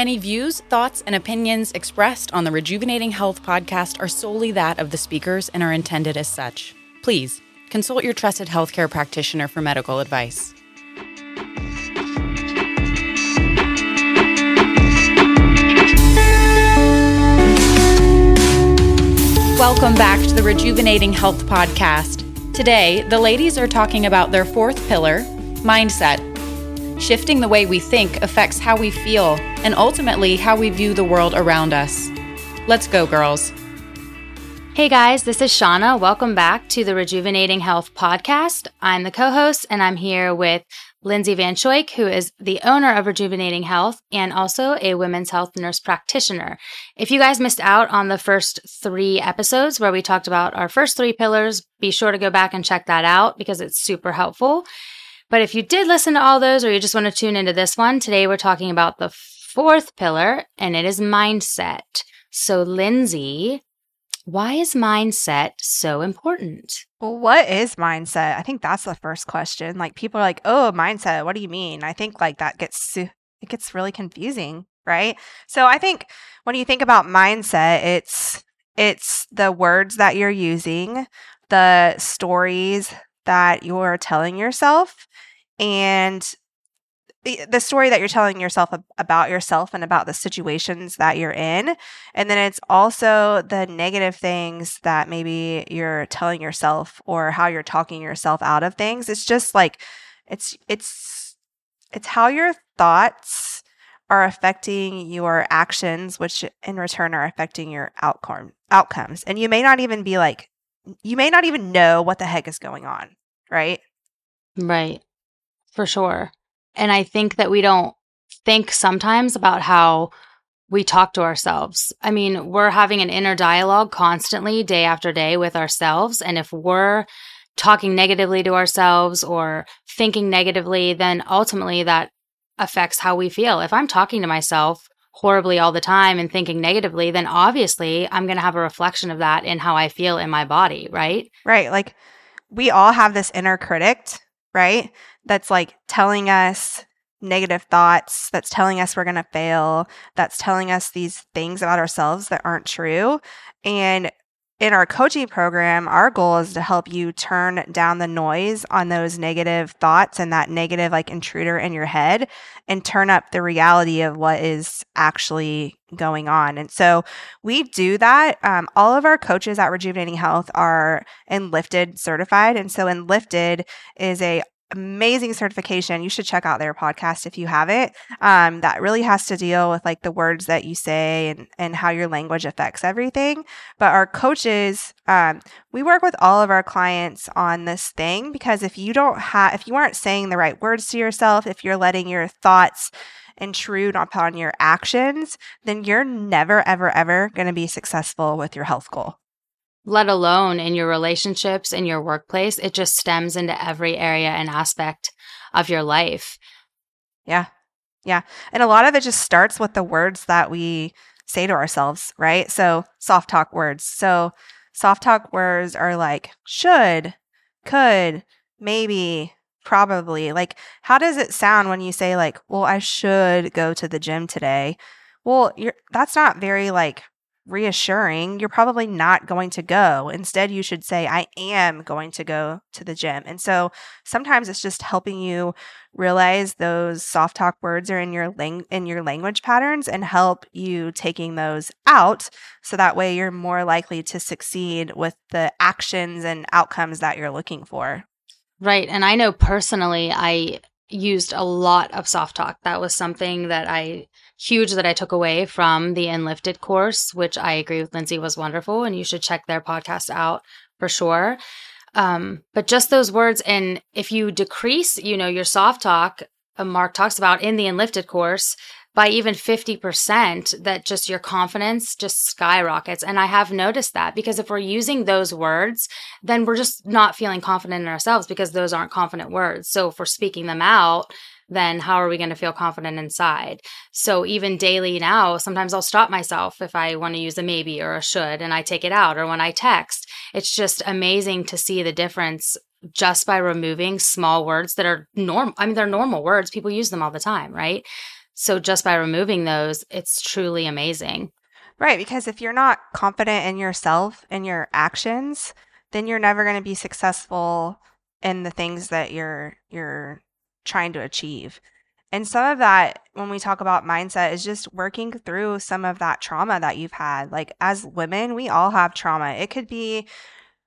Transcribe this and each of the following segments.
Any views, thoughts, and opinions expressed on the Rejuvenating Health podcast are solely that of the speakers and are intended as such. Please consult your trusted healthcare practitioner for medical advice. Welcome back to the Rejuvenating Health podcast. Today, the ladies are talking about their fourth pillar mindset. Shifting the way we think affects how we feel and ultimately how we view the world around us. Let's go, girls. Hey guys, this is Shawna. Welcome back to the Rejuvenating Health podcast. I'm the co host and I'm here with Lindsey Van Schoik, who is the owner of Rejuvenating Health and also a women's health nurse practitioner. If you guys missed out on the first three episodes where we talked about our first three pillars, be sure to go back and check that out because it's super helpful. But if you did listen to all those or you just want to tune into this one, today we're talking about the fourth pillar and it is mindset. So, Lindsey, why is mindset so important? Well, what is mindset? I think that's the first question. Like people are like, "Oh, mindset. What do you mean?" I think like that gets it gets really confusing, right? So I think when you think about mindset, it's it's the words that you're using, the stories that you're telling yourself, and the, story that you're telling yourself about yourself and about the situations that you're in. And then it's also the negative things that maybe you're telling yourself or how you're talking yourself out of things. It's just like it's it's it's how your thoughts are affecting your actions, which in return are affecting your outcome outcomes. And you may not even be like you may not even know what the heck is going on, right? Right. For sure. And I think that we don't think sometimes about how we talk to ourselves. I mean, we're having an inner dialogue constantly, day after day, with ourselves. And if we're talking negatively to ourselves or thinking negatively, then ultimately that affects how we feel. If I'm talking to myself horribly all the time and thinking negatively, then obviously I'm going to have a reflection of that in how I feel in my body, right? Right. Like we all have this inner critic, right? that's like telling us negative thoughts, that's telling us we're going to fail, that's telling us these things about ourselves that aren't true. And in our coaching program, our goal is to help you turn down the noise on those negative thoughts and that negative like intruder in your head and turn up the reality of what is actually going on. And so we do that. Um, all of our coaches at Rejuvenating Health are Enlifted certified. And so Enlifted is a amazing certification. You should check out their podcast if you haven't. Um, that really has to deal with like the words that you say and, and how your language affects everything. But our coaches, um, we work with all of our clients on this thing because if you don't have, if you aren't saying the right words to yourself, if you're letting your thoughts intrude upon your actions, then you're never, ever, ever going to be successful with your health goal let alone in your relationships, in your workplace. It just stems into every area and aspect of your life. Yeah. Yeah. And a lot of it just starts with the words that we say to ourselves, right? So, soft talk words. So, soft talk words are like should, could, maybe, probably. Like, how does it sound when you say, like, well, I should go to the gym today? Well, you're, that's not very like reassuring, you're probably not going to go. Instead, you should say, I am going to go to the gym. And so sometimes it's just helping you realize those soft talk words are in your in your language patterns and help you taking those out so that way you're more likely to succeed with the actions and outcomes that you're looking for. Right. And I know personally I used a lot of soft talk. That was something that I huge that I took away from the Enlifted course, which I agree with Lindsey was wonderful, and you should check their podcast out for sure. Um, but just those words, and if you decrease, you know, your soft talk, uh, Mark talks about in the Enlifted course, by even 50%, that just your confidence just skyrockets. And I have noticed that because if we're using those words, then we're just not feeling confident in ourselves because those aren't confident words. So if we're speaking them out, then how are we going to feel confident inside? So even daily now, sometimes I'll stop myself if I want to use a maybe or a should and I take it out or when I text. It's just amazing to see the difference just by removing small words that are normal. I mean, they're normal words. People use them all the time, right? So just by removing those, it's truly amazing. Right. Because if you're not confident in yourself and your actions, then you're never going to be successful in the things that you're you're trying to achieve. And some of that, when we talk about mindset, is just working through some of that trauma that you've had. Like as women, we all have trauma. It could be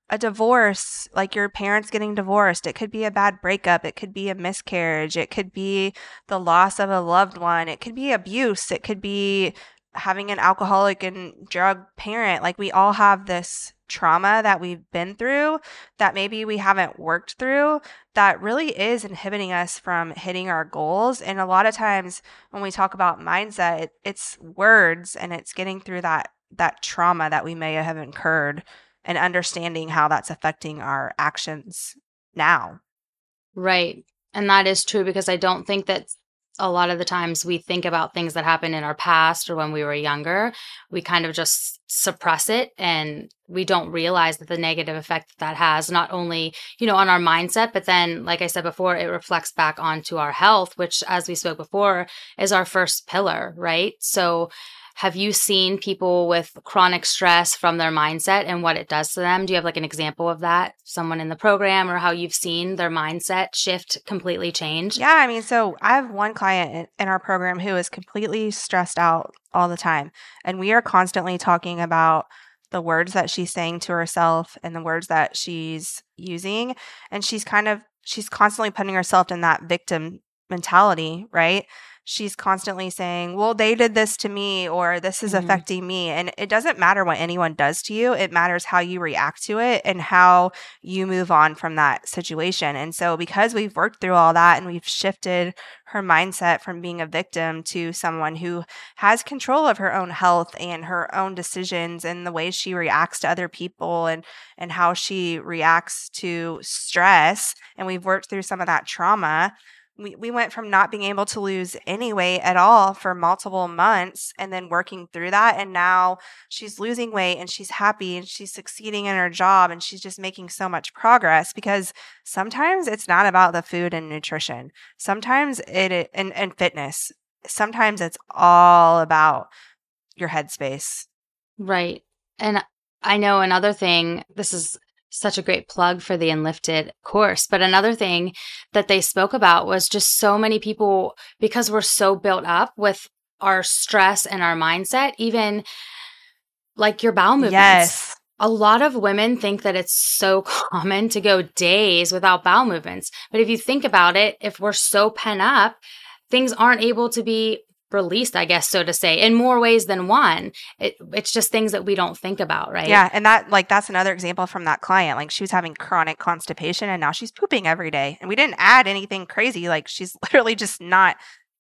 a divorce, like your parents getting divorced. It could be a bad breakup. It could be a miscarriage. It could be the loss of a loved one. It could be abuse. It could be having an alcoholic and drug parent. Like we all have this trauma that we've been through that maybe we haven't worked through that really is inhibiting us from hitting our goals. And a lot of times when we talk about mindset, it's words and it's getting through that that trauma that we may have incurred and understanding how that's affecting our actions now. Right. And that is true because I don't think that a lot of the times we think about things that happened in our past or when we were younger, we kind of just suppress it and we don't realize that the negative effect that, that has not only, you know, on our mindset, but then like I said before, it reflects back onto our health, which as we spoke before is our first pillar, right? So have you seen people with chronic stress from their mindset and what it does to them? Do you have like an example of that? Someone in the program or how you've seen their mindset shift completely change? Yeah, I mean, so I have one client in our program who is completely stressed out all the time. And we are constantly talking about the words that she's saying to herself and the words that she's using. And she's kind of, she's constantly putting herself in that victim mentality, right? She's constantly saying, Well, they did this to me, or this is mm-hmm. affecting me. And it doesn't matter what anyone does to you, it matters how you react to it and how you move on from that situation. And so, because we've worked through all that and we've shifted her mindset from being a victim to someone who has control of her own health and her own decisions and the way she reacts to other people and and how she reacts to stress and we've worked through some of that trauma we, we went from not being able to lose any weight at all for multiple months and then working through that. And now she's losing weight and she's happy and she's succeeding in her job and she's just making so much progress because sometimes it's not about the food and nutrition. Sometimes it, and, and fitness. Sometimes it's all about your headspace. Right. And I know another thing, this is such a great plug for the Enlifted course. But another thing that they spoke about was just so many people, because we're so built up with our stress and our mindset, even like your bowel movements. Yes. A lot of women think that it's so common to go days without bowel movements. But if you think about it, if we're so pent up, things aren't able to be released, I guess, so to say, in more ways than one. It, it's just things that we don't think about, right? Yeah. And that, like, that's another example from that client. Like, she was having chronic constipation and now she's pooping every day. And we didn't add anything crazy. Like, she's literally just not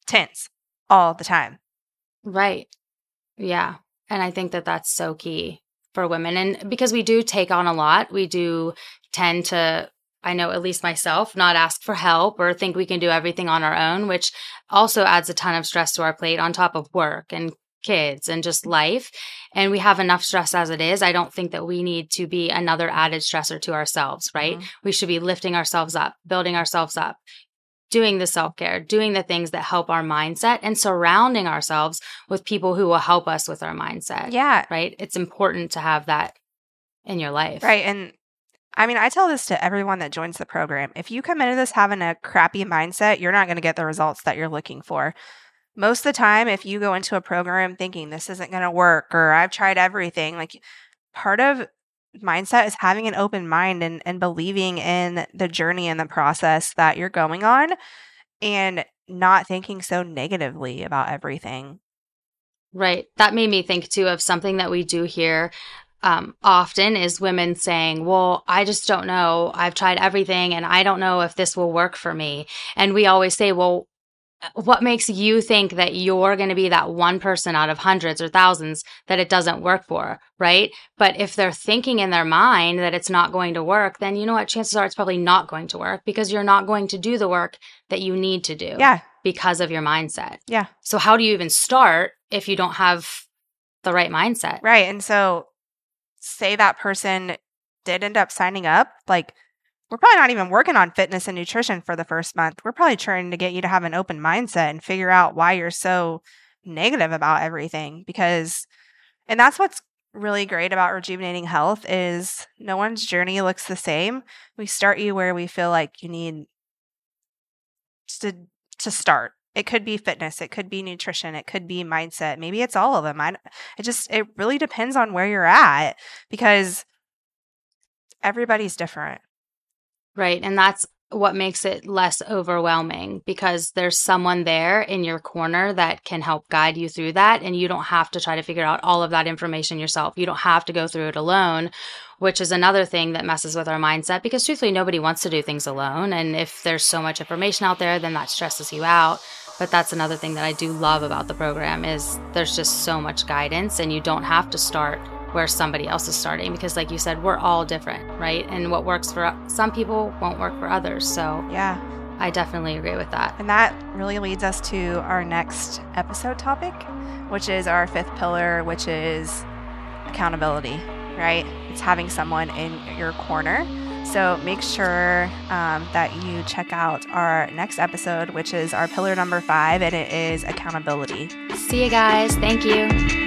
tense all the time. Right. Yeah. And I think that that's so key for women. And because we do take on a lot, we do tend to I know at least myself, not ask for help or think we can do everything on our own, which also adds a ton of stress to our plate on top of work and kids and just life. And we have enough stress as it is. I don't think that we need to be another added stressor to ourselves, right? Mm-hmm. We should be lifting ourselves up, building ourselves up, doing the self care, doing the things that help our mindset, and surrounding ourselves with people who will help us with our mindset. Yeah. Right. It's important to have that in your life. Right. And I mean, I tell this to everyone that joins the program. If you come into this having a crappy mindset, you're not going to get the results that you're looking for. Most of the time, if you go into a program thinking this isn't going to work or I've tried everything, like part of mindset is having an open mind and, and believing in the journey and the process that you're going on and not thinking so negatively about everything. Right. That made me think too of something that we do here um, often is women saying, Well, I just don't know. I've tried everything and I don't know if this will work for me. And we always say, Well, what makes you think that you're going to be that one person out of hundreds or thousands that it doesn't work for, right? But if they're thinking in their mind that it's not going to work, then you know what? Chances are it's probably not going to work because you're not going to do the work that you need to do. Yeah. Because of your mindset. Yeah. So, how do you even start if you don't have the right mindset? Right. And so say that person did end up signing up, like we're probably not even working on fitness and nutrition for the first month. We're probably trying to get you to have an open mindset and figure out why you're so negative about everything because and that's what's really great about rejuvenating health is no one's journey looks the same. We start you where we feel like you need to to start. It could be fitness, it could be nutrition, it could be mindset. Maybe it's all of them. I it just it really depends on where you're at because everybody's different. Right. And that's what makes it less overwhelming because there's someone there in your corner that can help guide you through that. And you don't have to try to figure out all of that information yourself. You don't have to go through it alone, which is another thing that messes with our mindset because truthfully, nobody wants to do things alone. And if there's so much information out there, then that stresses you out. But that's another thing that I do love about the program is there's just so much guidance and you don't have to start where somebody else is starting because like you said we're all different right? And what works for some people won't work for others. So yeah. I definitely agree with that. And that really leads us to our next episode topic which is our fifth pillar which is accountability right? It's having someone in your corner so make sure um, that you check out our next episode, which is our pillar number five, and it is accountability. See you guys. Thank you.